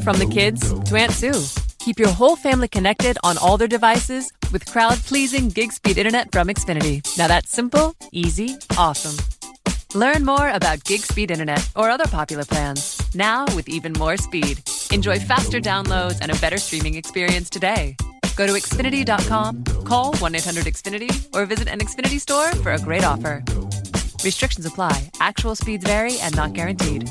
From the kids to Aunt Sue. Keep your whole family connected on all their devices with crowd pleasing gig speed internet from Xfinity. Now that's simple, easy, awesome. Learn more about gig speed internet or other popular plans. Now with even more speed. Enjoy faster downloads and a better streaming experience today. Go to Xfinity.com, call 1 800 Xfinity, or visit an Xfinity store for a great offer. Restrictions apply, actual speeds vary and not guaranteed.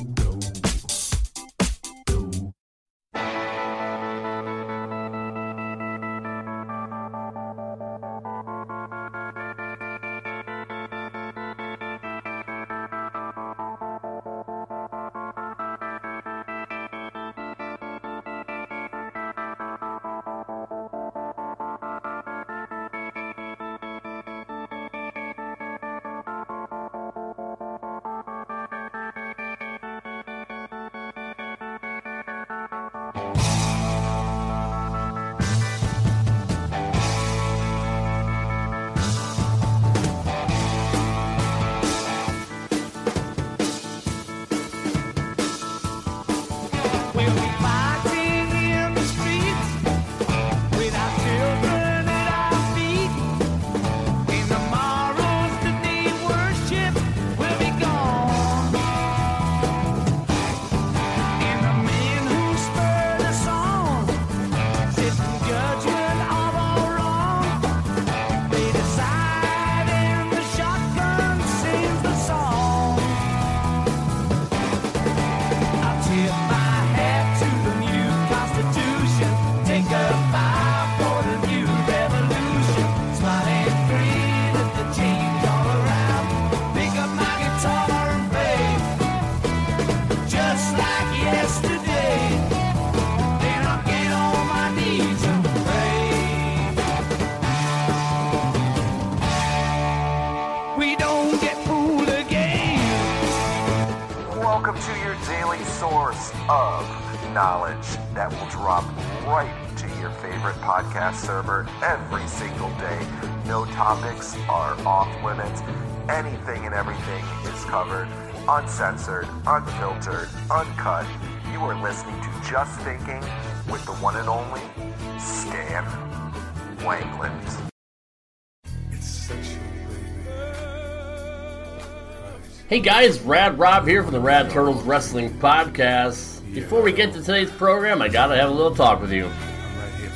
Day. No topics are off limits. Anything and everything is covered, uncensored, unfiltered, uncut. You are listening to Just Thinking with the one and only Stan Wangland. Hey guys, Rad Rob here from the Rad Turtles Wrestling Podcast. Before we get to today's program, I gotta have a little talk with you.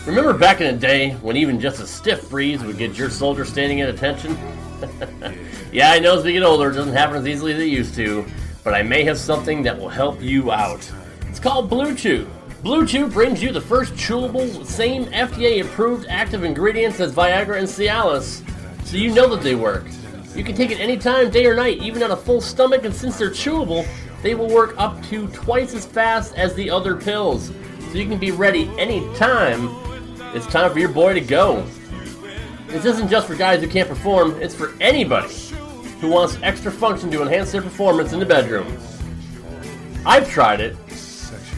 Remember back in the day when even just a stiff breeze would get your soldier standing at attention? yeah, I know as we get older, it doesn't happen as easily as it used to, but I may have something that will help you out. It's called Blue Chew. Blue Chew brings you the first chewable, same FDA approved active ingredients as Viagra and Cialis, so you know that they work. You can take it anytime, day or night, even on a full stomach, and since they're chewable, they will work up to twice as fast as the other pills. So you can be ready anytime it's time for your boy to go. This isn't just for guys who can't perform, it's for anybody who wants extra function to enhance their performance in the bedroom. I've tried it.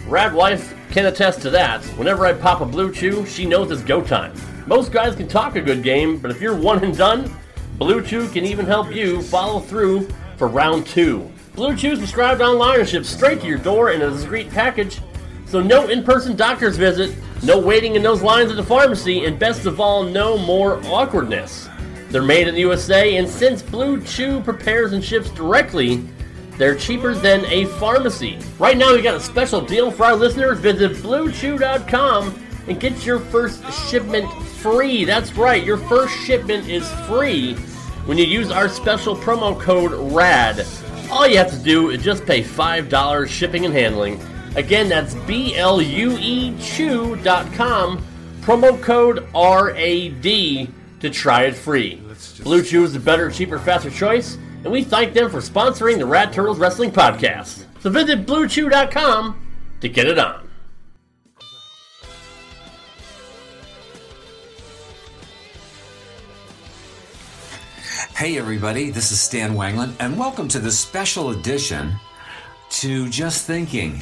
Rad Wife can attest to that. Whenever I pop a blue chew, she knows it's go time. Most guys can talk a good game, but if you're one and done, Blue Chew can even help you follow through for round two. Blue Chew is prescribed online and shipped straight to your door in a discreet package, so no in-person doctor's visit, no waiting in those lines at the pharmacy, and best of all, no more awkwardness. They're made in the USA, and since Blue Chew prepares and ships directly, they're cheaper than a pharmacy. Right now, we got a special deal for our listeners. Visit BlueChew.com and get your first shipment free. That's right, your first shipment is free when you use our special promo code RAD. All you have to do is just pay $5 shipping and handling. Again, that's B L U E Chew.com, promo code RAD to try it free. Blue Chew is the better, cheaper, faster choice, and we thank them for sponsoring the Rad Turtles Wrestling Podcast. So visit BlueChew.com to get it on. Hey, everybody, this is Stan Wanglund, and welcome to the special edition to Just Thinking.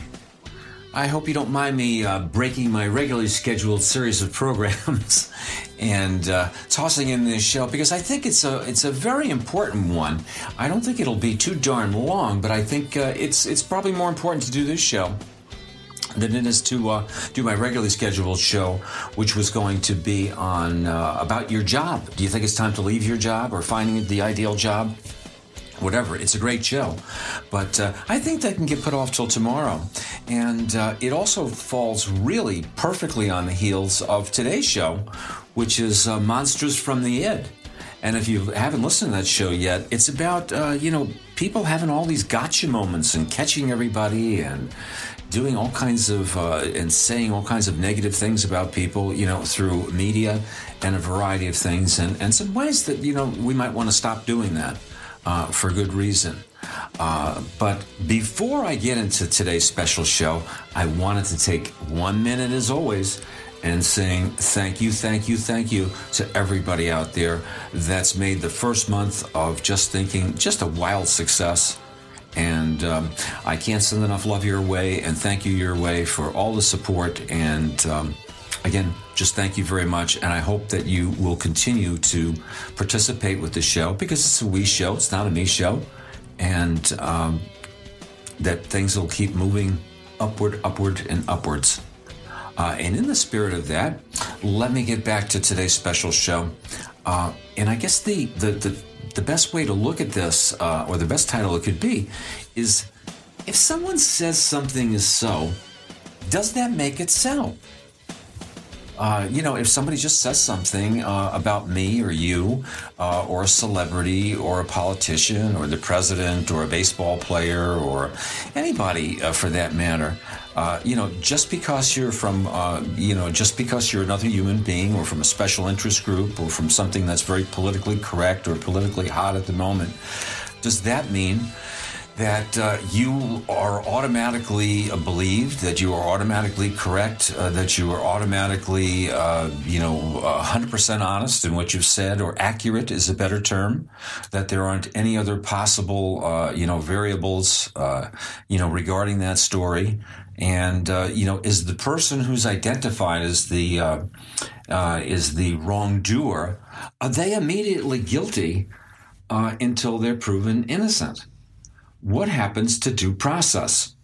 I hope you don't mind me uh, breaking my regularly scheduled series of programs and uh, tossing in this show because I think it's a it's a very important one. I don't think it'll be too darn long, but I think uh, it's it's probably more important to do this show than it is to uh, do my regularly scheduled show, which was going to be on uh, about your job. Do you think it's time to leave your job or finding the ideal job? Whatever, it's a great show, but uh, I think that can get put off till tomorrow. And uh, it also falls really perfectly on the heels of today's show, which is uh, Monsters from the Id. And if you haven't listened to that show yet, it's about, uh, you know, people having all these gotcha moments and catching everybody and doing all kinds of uh, and saying all kinds of negative things about people, you know, through media and a variety of things, and, and some ways that, you know, we might want to stop doing that uh, for good reason. Uh, but before I get into today's special show, I wanted to take one minute, as always, and saying thank you, thank you, thank you to everybody out there that's made the first month of Just Thinking just a wild success. And um, I can't send enough love your way and thank you your way for all the support. And um, again, just thank you very much. And I hope that you will continue to participate with the show because it's a we show, it's not a me show. And um, that things will keep moving upward, upward, and upwards. Uh, and in the spirit of that, let me get back to today's special show. Uh, and I guess the, the, the, the best way to look at this, uh, or the best title it could be, is if someone says something is so, does that make it so? Uh, you know, if somebody just says something uh, about me or you, uh, or a celebrity, or a politician, or the president, or a baseball player, or anybody uh, for that matter, uh, you know, just because you're from, uh, you know, just because you're another human being, or from a special interest group, or from something that's very politically correct or politically hot at the moment, does that mean? That uh, you are automatically uh, believed, that you are automatically correct, uh, that you are automatically, uh, you know, 100% honest in what you've said, or accurate is a better term, that there aren't any other possible, uh, you know, variables, uh, you know, regarding that story. And, you know, is the person who's identified as the, is the wrongdoer, are they immediately guilty until they're proven innocent? What happens to due process?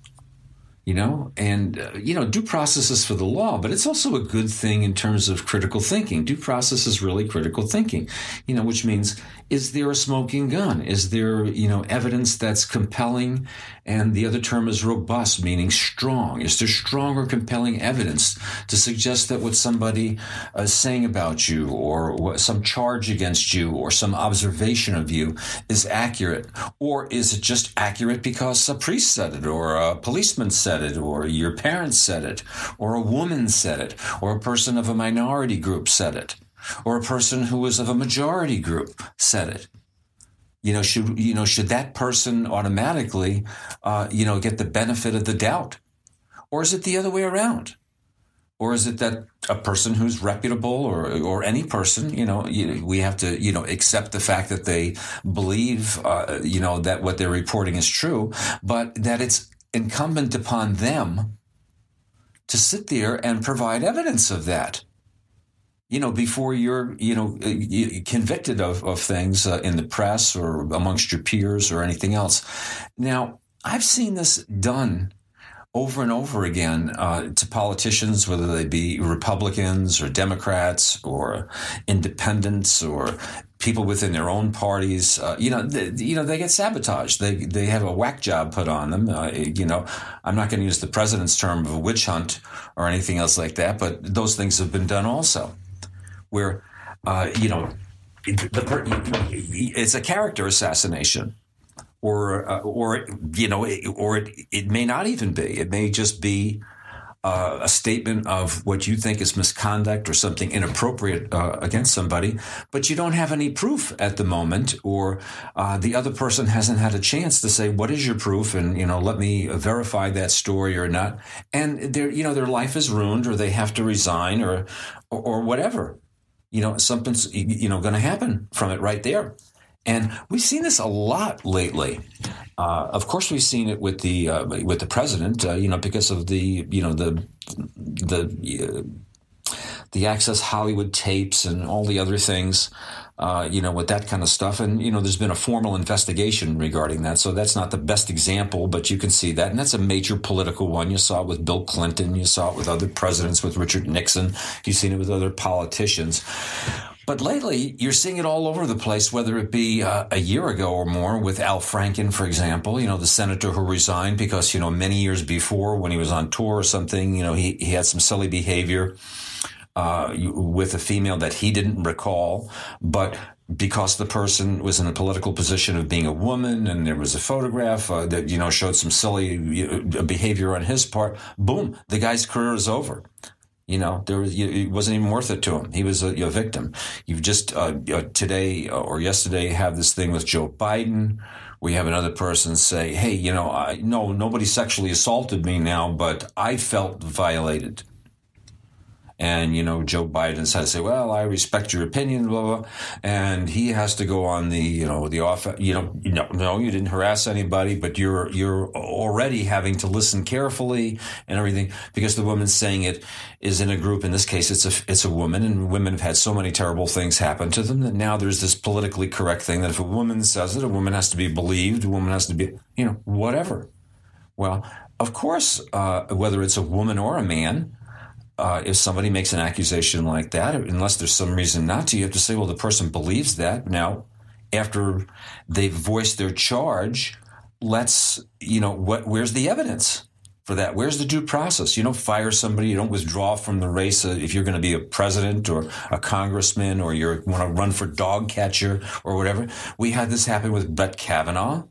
You know, and, uh, you know, due process is for the law, but it's also a good thing in terms of critical thinking. Due process is really critical thinking, you know, which means is there a smoking gun? Is there, you know, evidence that's compelling? And the other term is robust, meaning strong. Is there strong or compelling evidence to suggest that what somebody uh, is saying about you or some charge against you or some observation of you is accurate? Or is it just accurate because a priest said it or a policeman said it or your parents said it or a woman said it or a person of a minority group said it? Or a person who was of a majority group said it. You know, should you know should that person automatically, uh, you know, get the benefit of the doubt, or is it the other way around? Or is it that a person who's reputable, or or any person, you know, you, we have to, you know, accept the fact that they believe, uh, you know, that what they're reporting is true, but that it's incumbent upon them to sit there and provide evidence of that you know, before you're, you know, uh, convicted of, of things uh, in the press or amongst your peers or anything else. Now, I've seen this done over and over again uh, to politicians, whether they be Republicans or Democrats or independents or people within their own parties. Uh, you know, they, you know, they get sabotaged. They they have a whack job put on them. Uh, you know, I'm not going to use the president's term of a witch hunt or anything else like that, but those things have been done also where uh, you know the it's a character assassination or uh, or you know or it, it may not even be it may just be uh, a statement of what you think is misconduct or something inappropriate uh, against somebody, but you don't have any proof at the moment, or uh, the other person hasn't had a chance to say, "What is your proof?" and you know, let me verify that story or not. And their, you know, their life is ruined, or they have to resign, or or, or whatever. You know, something's you know going to happen from it right there. And we've seen this a lot lately. Uh, of course, we've seen it with the uh, with the president, uh, you know, because of the you know the the uh, the Access Hollywood tapes and all the other things, uh, you know, with that kind of stuff. And you know, there's been a formal investigation regarding that, so that's not the best example, but you can see that, and that's a major political one. You saw it with Bill Clinton, you saw it with other presidents, with Richard Nixon, you've seen it with other politicians. But lately, you're seeing it all over the place, whether it be uh, a year ago or more with Al Franken, for example, you know, the senator who resigned because, you know, many years before when he was on tour or something, you know, he, he had some silly behavior uh, with a female that he didn't recall, but because the person was in a political position of being a woman and there was a photograph uh, that, you know, showed some silly uh, behavior on his part, boom, the guy's career is over. You know, there was, it wasn't even worth it to him. He was a, a victim. You've just uh, today or yesterday have this thing with Joe Biden. We have another person say, "Hey, you know, I, no, nobody sexually assaulted me now, but I felt violated." And, you know, Joe Biden to say, well, I respect your opinion, blah, blah. And he has to go on the, you know, the off, you know, no, no, you didn't harass anybody, but you're, you're already having to listen carefully and everything because the woman saying it is in a group. In this case, it's a, it's a woman and women have had so many terrible things happen to them that now there's this politically correct thing that if a woman says it, a woman has to be believed, a woman has to be, you know, whatever. Well, of course, uh, whether it's a woman or a man, uh, if somebody makes an accusation like that, unless there's some reason not to, you have to say, well, the person believes that. Now, after they've voiced their charge, let's, you know, what, where's the evidence for that? Where's the due process? You don't fire somebody, you don't withdraw from the race uh, if you're going to be a president or a congressman or you want to run for dog catcher or whatever. We had this happen with Brett Kavanaugh.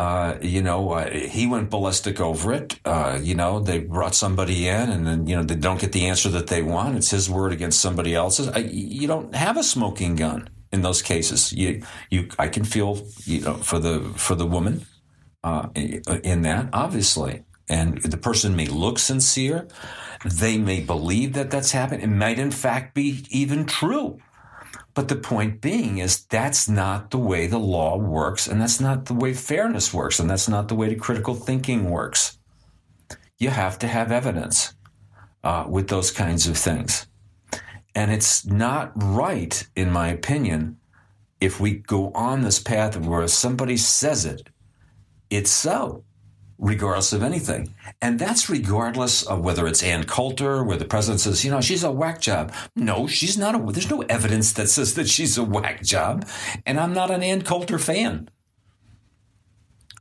Uh, you know, uh, he went ballistic over it. Uh, you know, they brought somebody in, and then you know they don't get the answer that they want. It's his word against somebody else's. I, you don't have a smoking gun in those cases. You, you, I can feel, you know, for the for the woman uh, in that, obviously, and the person may look sincere. They may believe that that's happened. It might, in fact, be even true. But the point being is that's not the way the law works, and that's not the way fairness works, and that's not the way the critical thinking works. You have to have evidence uh, with those kinds of things. And it's not right, in my opinion, if we go on this path where somebody says it, it's so regardless of anything. And that's regardless of whether it's Ann Coulter, where the president says, you know, she's a whack job. No, she's not a, there's no evidence that says that she's a whack job. And I'm not an Ann Coulter fan.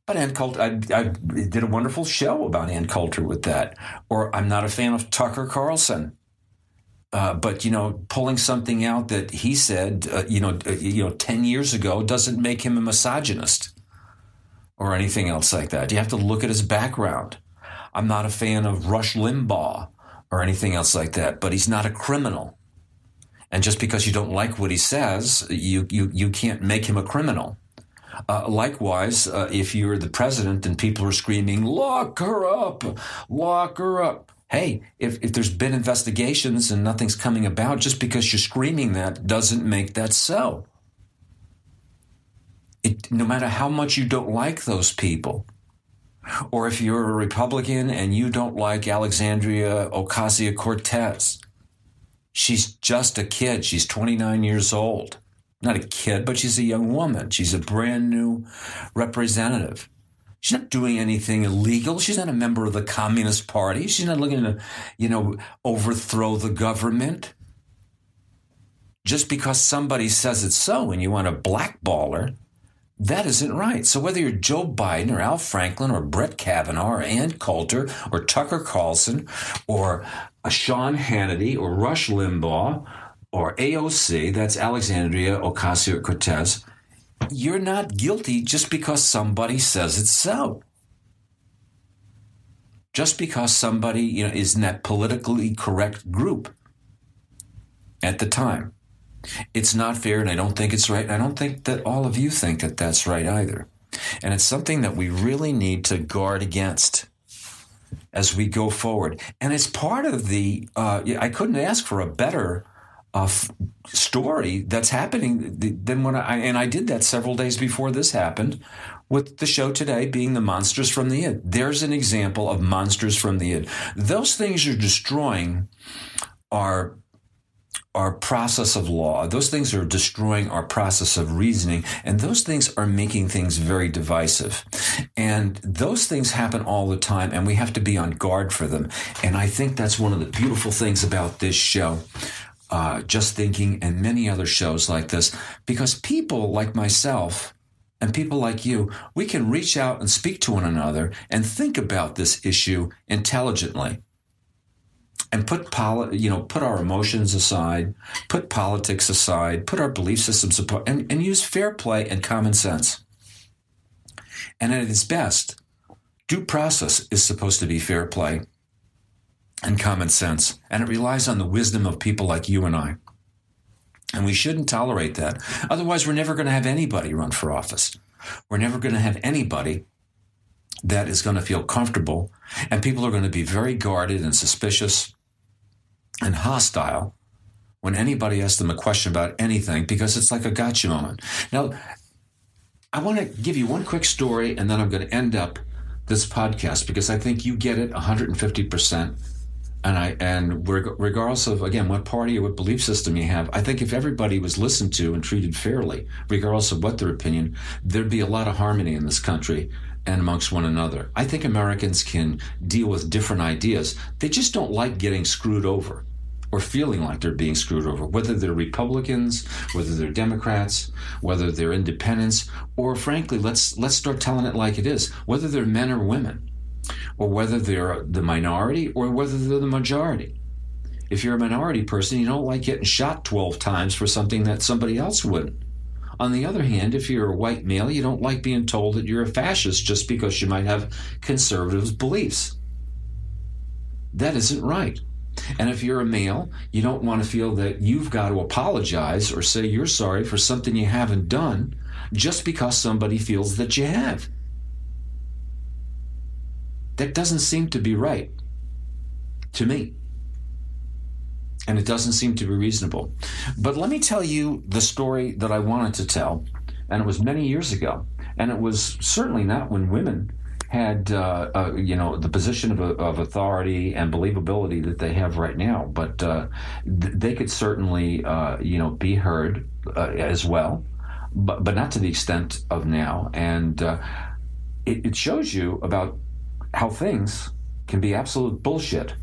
But Ann Coulter, I, I did a wonderful show about Ann Coulter with that. Or I'm not a fan of Tucker Carlson. Uh, but you know, pulling something out that he said, uh, you know, uh, you know, ten years ago doesn't make him a misogynist or anything else like that. You have to look at his background. I'm not a fan of Rush Limbaugh or anything else like that, but he's not a criminal. And just because you don't like what he says, you, you, you can't make him a criminal. Uh, likewise, uh, if you're the president and people are screaming, lock her up, lock her up. Hey, if, if there's been investigations and nothing's coming about, just because you're screaming that doesn't make that so. It, no matter how much you don't like those people, or if you're a Republican and you don't like Alexandria Ocasio Cortez, she's just a kid. She's 29 years old. Not a kid, but she's a young woman. She's a brand new representative. She's not doing anything illegal. She's not a member of the Communist Party. She's not looking to, you know, overthrow the government. Just because somebody says it's so and you want to blackball her, that isn't right. So whether you're Joe Biden or Al Franken or Brett Kavanaugh or Ann Coulter or Tucker Carlson or uh, Sean Hannity or Rush Limbaugh or AOC, that's Alexandria Ocasio Cortez, you're not guilty just because somebody says it's so. just because somebody you know is in that politically correct group at the time. It's not fair, and I don't think it's right. I don't think that all of you think that that's right either. And it's something that we really need to guard against as we go forward. And it's part of the, uh, I couldn't ask for a better uh, f- story that's happening than when I, and I did that several days before this happened with the show today being the monsters from the id. There's an example of monsters from the id. Those things you're destroying our our process of law. Those things are destroying our process of reasoning, and those things are making things very divisive. And those things happen all the time, and we have to be on guard for them. And I think that's one of the beautiful things about this show. Uh, just thinking and many other shows like this because people like myself and people like you we can reach out and speak to one another and think about this issue intelligently and put poli- you know put our emotions aside, put politics aside, put our belief systems apart, and, and use fair play and common sense. And at its best, due process is supposed to be fair play and common sense, and it relies on the wisdom of people like you and I. And we shouldn't tolerate that. Otherwise, we're never going to have anybody run for office. We're never going to have anybody that is going to feel comfortable, and people are going to be very guarded and suspicious and hostile when anybody asks them a question about anything because it's like a gotcha moment. Now, I want to give you one quick story, and then I'm going to end up this podcast because I think you get it 150 percent. And I and regardless of again what party or what belief system you have, I think if everybody was listened to and treated fairly, regardless of what their opinion, there'd be a lot of harmony in this country and amongst one another. I think Americans can deal with different ideas. They just don't like getting screwed over or feeling like they're being screwed over, whether they're Republicans, whether they're Democrats, whether they're independents, or frankly, let's let's start telling it like it is, whether they're men or women, or whether they're the minority or whether they're the majority. If you're a minority person, you don't like getting shot 12 times for something that somebody else wouldn't. On the other hand, if you're a white male, you don't like being told that you're a fascist just because you might have conservative beliefs. That isn't right. And if you're a male, you don't want to feel that you've got to apologize or say you're sorry for something you haven't done just because somebody feels that you have. That doesn't seem to be right to me. And it doesn't seem to be reasonable. But let me tell you the story that I wanted to tell. And it was many years ago. And it was certainly not when women had, uh, uh, you know, the position of, of, authority and believability that they have right now. But uh, th- they could certainly, uh, you know, be heard uh, as well, but, but not to the extent of now. And it, it shows you about how things can be absolute bullshit.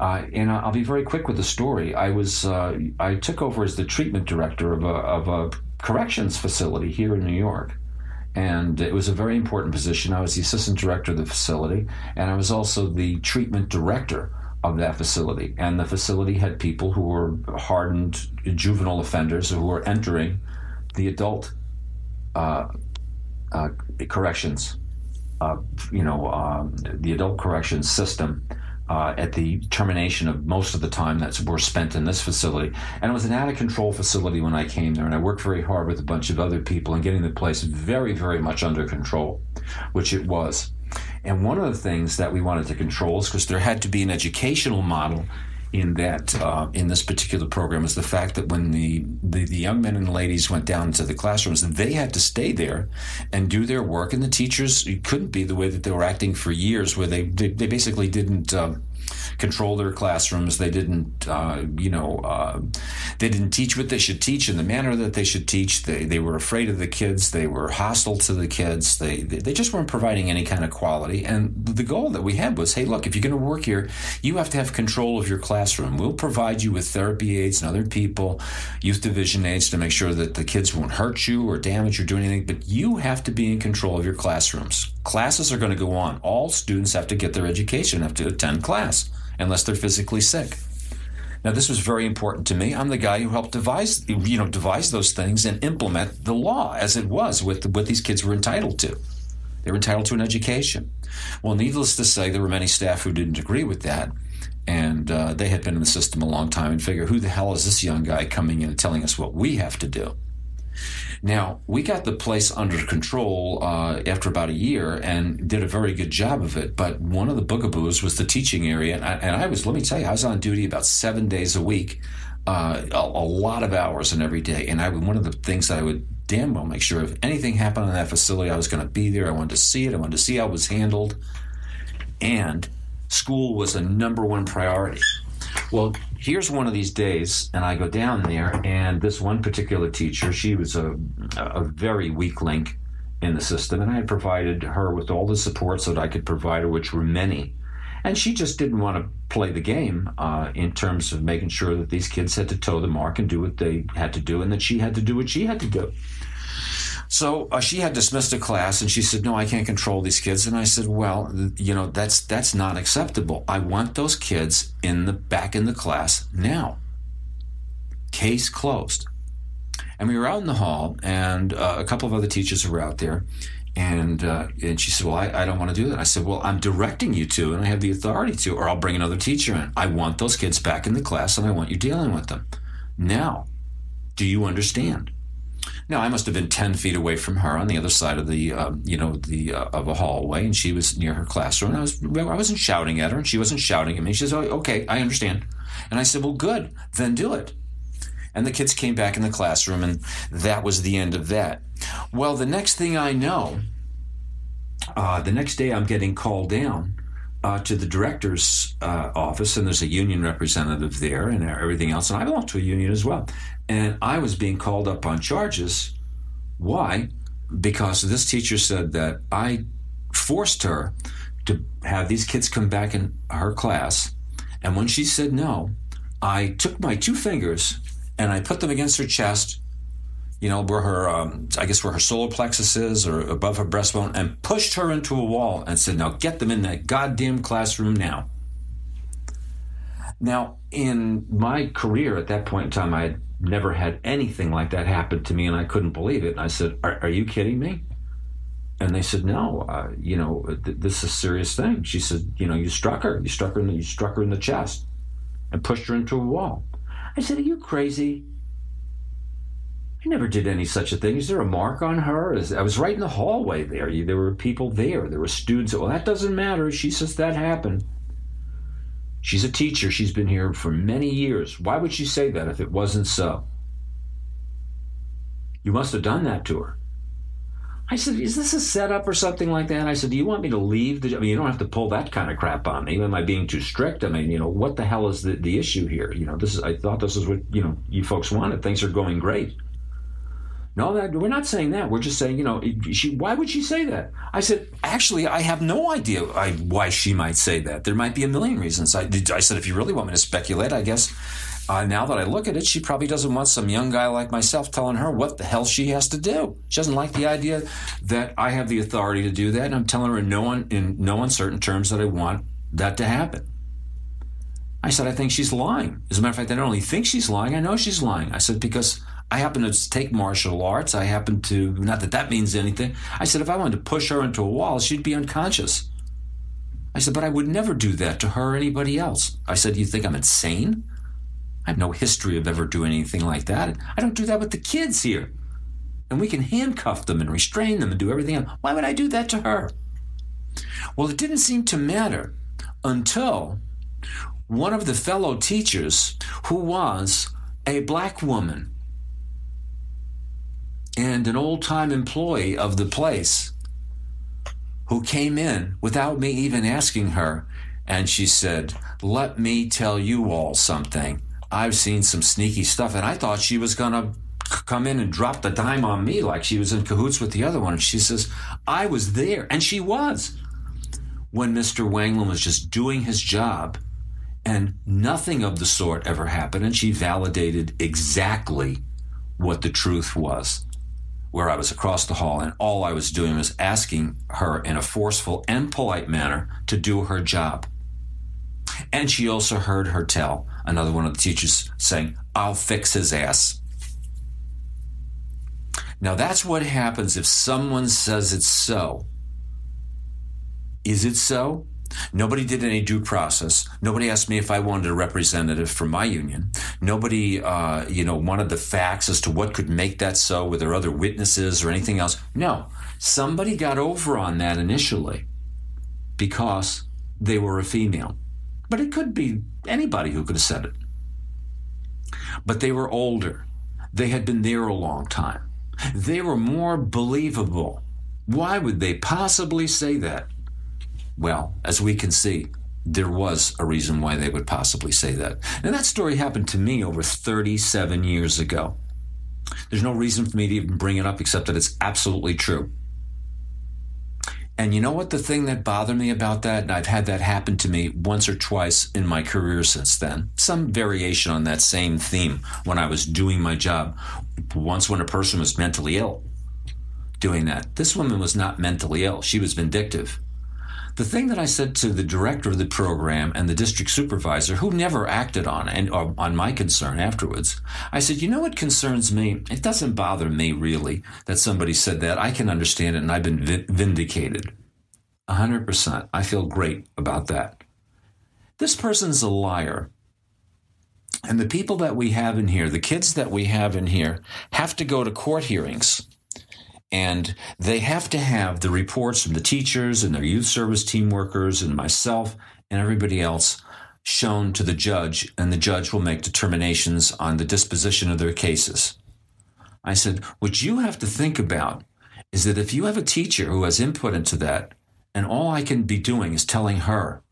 Uh, and I'll be very quick with the story. I was uh, I took over as the treatment director of a, of a corrections facility here in New York, and it was a very important position. I was the assistant director of the facility, and I was also the treatment director of that facility. And the facility had people who were hardened juvenile offenders who were entering the adult uh, uh, corrections uh, you know, uh, the adult corrections system uh, at the termination of most of the time that were spent in this facility. And it was an out of control facility when I came there. And I worked very hard with a bunch of other people in getting the place very, very much under control, which it was. And one of the things that we wanted to control is because there had to be an educational model in that uh, in this particular program is the fact that when the, the, the young men and ladies went down into the classrooms, they had to stay there and do their work, and the teachers couldn't be the way that they were acting for years, where they they, they basically didn't. Uh, control their classrooms. They didn't, uh, you know, uh, they didn't teach what they should teach in the manner that they should teach. They, they were afraid of the kids. They were hostile to the kids. They, they just weren't providing any kind of quality. And the goal that we had was, hey, look, if you're going to work here, you have to have control of your classroom. We'll provide you with therapy aides and other people, youth division aides to make sure that the kids won't hurt you or damage or do anything. But you have to be in control of your classrooms. Classes are going to go on. All students have to get their education, have to attend class unless they're physically sick. Now, this was very important to me. I'm the guy who helped devise, you know, devise those things and implement the law as it was with what these kids were entitled to. They were entitled to an education. Well, needless to say, there were many staff who didn't agree with that. And uh, they had been in the system a long time and figure, who the hell is this young guy coming in and telling us what we have to do? Now, we got the place under control uh, after about a year and did a very good job of it. But one of the bugaboos was the teaching area. And I, and I was, let me tell you, I was on duty about seven days a week, uh, a, a, lot of hours in every day. And I one of the things that I would damn well make sure if anything happened in that facility, I was going to be there. I wanted to see it. I wanted to see how it was handled. And school was a number one priority. Well, here's one of these days, and I go down there, and this one particular teacher, she was a, a very weak link in the system, and I had provided her with all the supports that I could provide her, which were many. And she just didn't want to play the game uh, in terms of making sure that these kids had to toe the mark and do what they had to do, and that she had to do what she had to do. So uh, she had dismissed a class, and she said, "No, I can't control these kids." And I said, "Well, you know, that's that's not acceptable. I want those kids in the back in the class now." Case closed. And we were out in the hall, and uh, a couple of other teachers were out there. And uh, and she said, "Well, I, I don't want to do that." I said, "Well, I'm directing you to, and I have the authority to, or I'll bring another teacher in. I want those kids back in the class, and I want you dealing with them. Now, do you understand?" Now I must have been ten feet away from her on the other side of the, uh, you know, the uh, of a hallway, and she was near her classroom. And I was, I wasn't shouting at her, and she wasn't shouting at me. She says, "Oh, okay, I understand." And I said, "Well, good, then do it." And the kids came back in the classroom, and that was the end of that. Well, the next thing I know, uh, the next day I'm getting called down uh, to the director's uh, office, and there's a union representative there and everything else. And I belong to a union as well. And I was being called up on charges. Why? Because this teacher said that I forced her to have these kids come back in her class. And when she said no, I took my two fingers and I put them against her chest, you know, where her, um, I guess where her solar plexus is or above her breastbone, and pushed her into a wall and said, Now get them in that goddamn classroom now. Now, in my career at that point in time, I had never had anything like that happen to me, and I couldn't believe it. And I said, Are, are you kidding me? And they said, "No, uh, you know, th- this is a serious thing." She said, "You know, you struck her. You struck her. In the, you struck her in the chest, and pushed her into a wall." I said, Are you crazy? I never did any such a thing. Is there a mark on her? I was right in the hallway there. There were people there. There were students. Well, that doesn't matter. She says that happened. She's a teacher. She's been here for many years. Why would she say that if it wasn't so? You must have done that to her. I said, Is this a setup or something like that? I said, Do you want me to leave? The, I mean, you don't have to pull that kind of crap on me. Am I being too strict? I mean, you know, what the hell is the, the issue here? You know, this is, I thought this is what, you know, you folks wanted. Things are going great. No, that, we're not saying that. We're just saying, you know, she, why would she say that? I said, actually, I have no idea I, why she might say that. There might be a million reasons. I, I said, if you really want me to speculate, I guess uh, now that I look at it, she probably doesn't want some young guy like myself telling her what the hell she has to do. She doesn't like the idea that I have the authority to do that, and I'm telling her in no, un, in no uncertain terms that I want that to happen. I said, I think she's lying. As a matter of fact, I don't only think she's lying, I know she's lying. I said, because I happen to take martial arts. I happen to, not that that means anything. I said, if I wanted to push her into a wall, she'd be unconscious. I said, but I would never do that to her or anybody else. I said, you think I'm insane? I have no history of ever doing anything like that. I don't do that with the kids here. And we can handcuff them and restrain them and do everything else. Why would I do that to her? Well, it didn't seem to matter until one of the fellow teachers, who was a black woman and an old time employee of the place, who came in without me even asking her, and she said, Let me tell you all something. I've seen some sneaky stuff, and I thought she was going to come in and drop the dime on me like she was in cahoots with the other one. And she says, I was there, and she was, when Mr. Wanglin was just doing his job, and nothing of the sort ever happened. And she validated exactly what the truth was. Where I was across the hall, and all I was doing was asking her in a forceful and polite manner to do her job. And she also heard her tell another one of the teachers saying, I'll fix his ass. Now, that's what happens if someone says it's so. Is it so? Nobody did any due process. Nobody asked me if I wanted a representative from my union. Nobody, uh, you know, wanted the facts as to what could make that so. Were there other witnesses or anything else? No. Somebody got over on that initially because they were a female. But it could be anybody who could have said it. But they were older. They had been there a long time. They were more believable. Why would they possibly say that? Well, as we can see, there was a reason why they would possibly say that. And that story happened to me over 37 years ago. There's no reason for me to even bring it up except that it's absolutely true. And you know what? The thing that bothered me about that, and I've had that happen to me once or twice in my career since then, some variation on that same theme when I was doing my job. Once, when a person was mentally ill, doing that. This woman was not mentally ill, she was vindictive. The thing that I said to the director of the program and the district supervisor, who never acted on and uh, on my concern afterwards, I said, "You know what concerns me? It doesn't bother me really that somebody said that. I can understand it, and I've been vi- vindicated, hundred percent. I feel great about that. This person's a liar." And the people that we have in here, the kids that we have in here, have to go to court hearings and they have to have the reports from the teachers and their youth service team workers and myself and everybody else shown to the judge, and the judge will make determinations on the disposition of their cases. I said, What you have to think about is that if you have a teacher who has input into that, and all I can be doing is telling her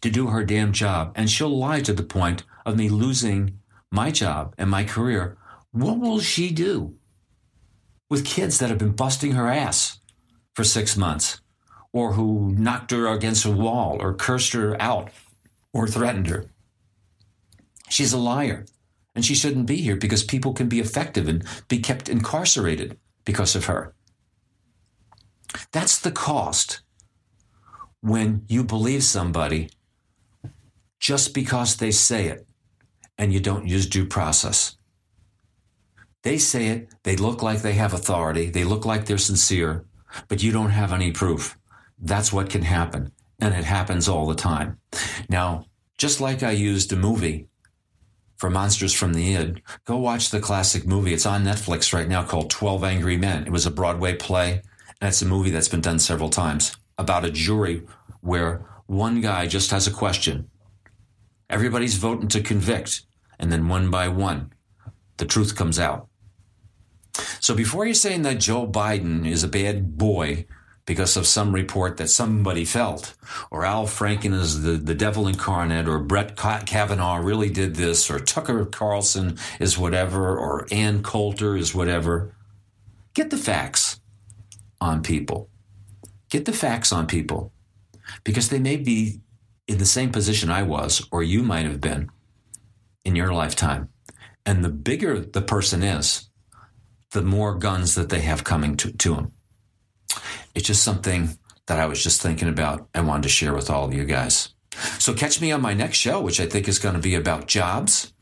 to do her damn job, and she'll lie to the point of me losing my job and my career, what will she do? With kids that have been busting her ass for six months, or who knocked her against a wall, or cursed her out, or threatened her. She's a liar, and she shouldn't be here because people can be effective and be kept incarcerated because of her. That's the cost when you believe somebody just because they say it and you don't use due process. They say it, they look like they have authority, they look like they're sincere, but you don't have any proof. That's what can happen. And it happens all the time. Now, just like I used a movie for Monsters from the Id, go watch the classic movie. It's on Netflix right now called 12 Angry Men. It was a Broadway play, and it's a movie that's been done several times about a jury where one guy just has a question. Everybody's voting to convict, and then one by one, the truth comes out. So before you're saying that Joe Biden is a bad boy because of some report that somebody felt, or Al Franken is the, the devil incarnate, or Brett Kavanaugh really did this, or Tucker Carlson is whatever, or Ann Coulter is whatever, get the facts on people. Get the facts on people because they may be in the same position I was, or you might have been in your lifetime. And the bigger the person is, the more guns that they have coming to, to them. It's just something that I was just thinking about and wanted to share with all of you guys. So catch me on my next show, which I think is going to be about jobs.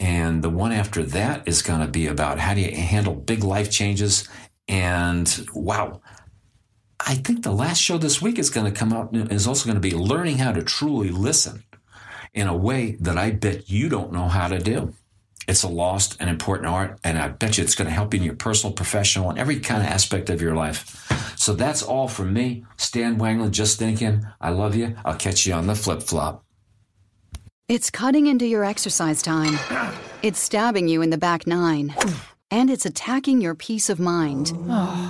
And the one after that is going to be about how do you handle big life changes. And wow, I think the last show this week is going to come out is also going to be learning how to truly listen in a way that I bet you don't know how to do. It's a lost and important art, and I bet you it's going to help you in your personal, professional, and every kind of aspect of your life. So that's all from me, Stan Wanglund, just thinking. I love you. I'll catch you on the flip flop. It's cutting into your exercise time. It's stabbing you in the back nine. And it's attacking your peace of mind.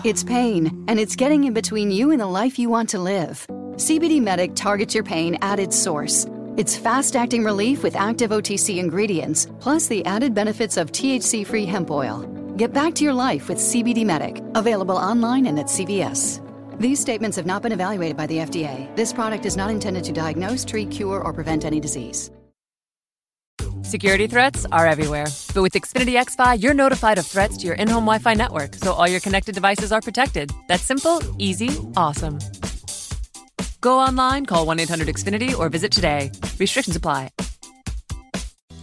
It's pain, and it's getting in between you and the life you want to live. CBD Medic targets your pain at its source. It's fast acting relief with active OTC ingredients, plus the added benefits of THC free hemp oil. Get back to your life with CBD Medic, available online and at CVS. These statements have not been evaluated by the FDA. This product is not intended to diagnose, treat, cure, or prevent any disease. Security threats are everywhere. But with Xfinity XFi, you're notified of threats to your in home Wi Fi network, so all your connected devices are protected. That's simple, easy, awesome. Go online, call 1 800 Xfinity, or visit today. Restrictions apply.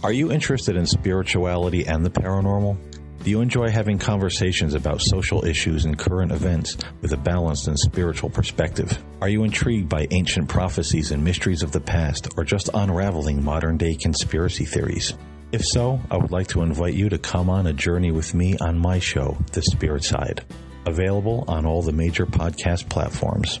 Are you interested in spirituality and the paranormal? Do you enjoy having conversations about social issues and current events with a balanced and spiritual perspective? Are you intrigued by ancient prophecies and mysteries of the past, or just unraveling modern day conspiracy theories? If so, I would like to invite you to come on a journey with me on my show, The Spirit Side. Available on all the major podcast platforms.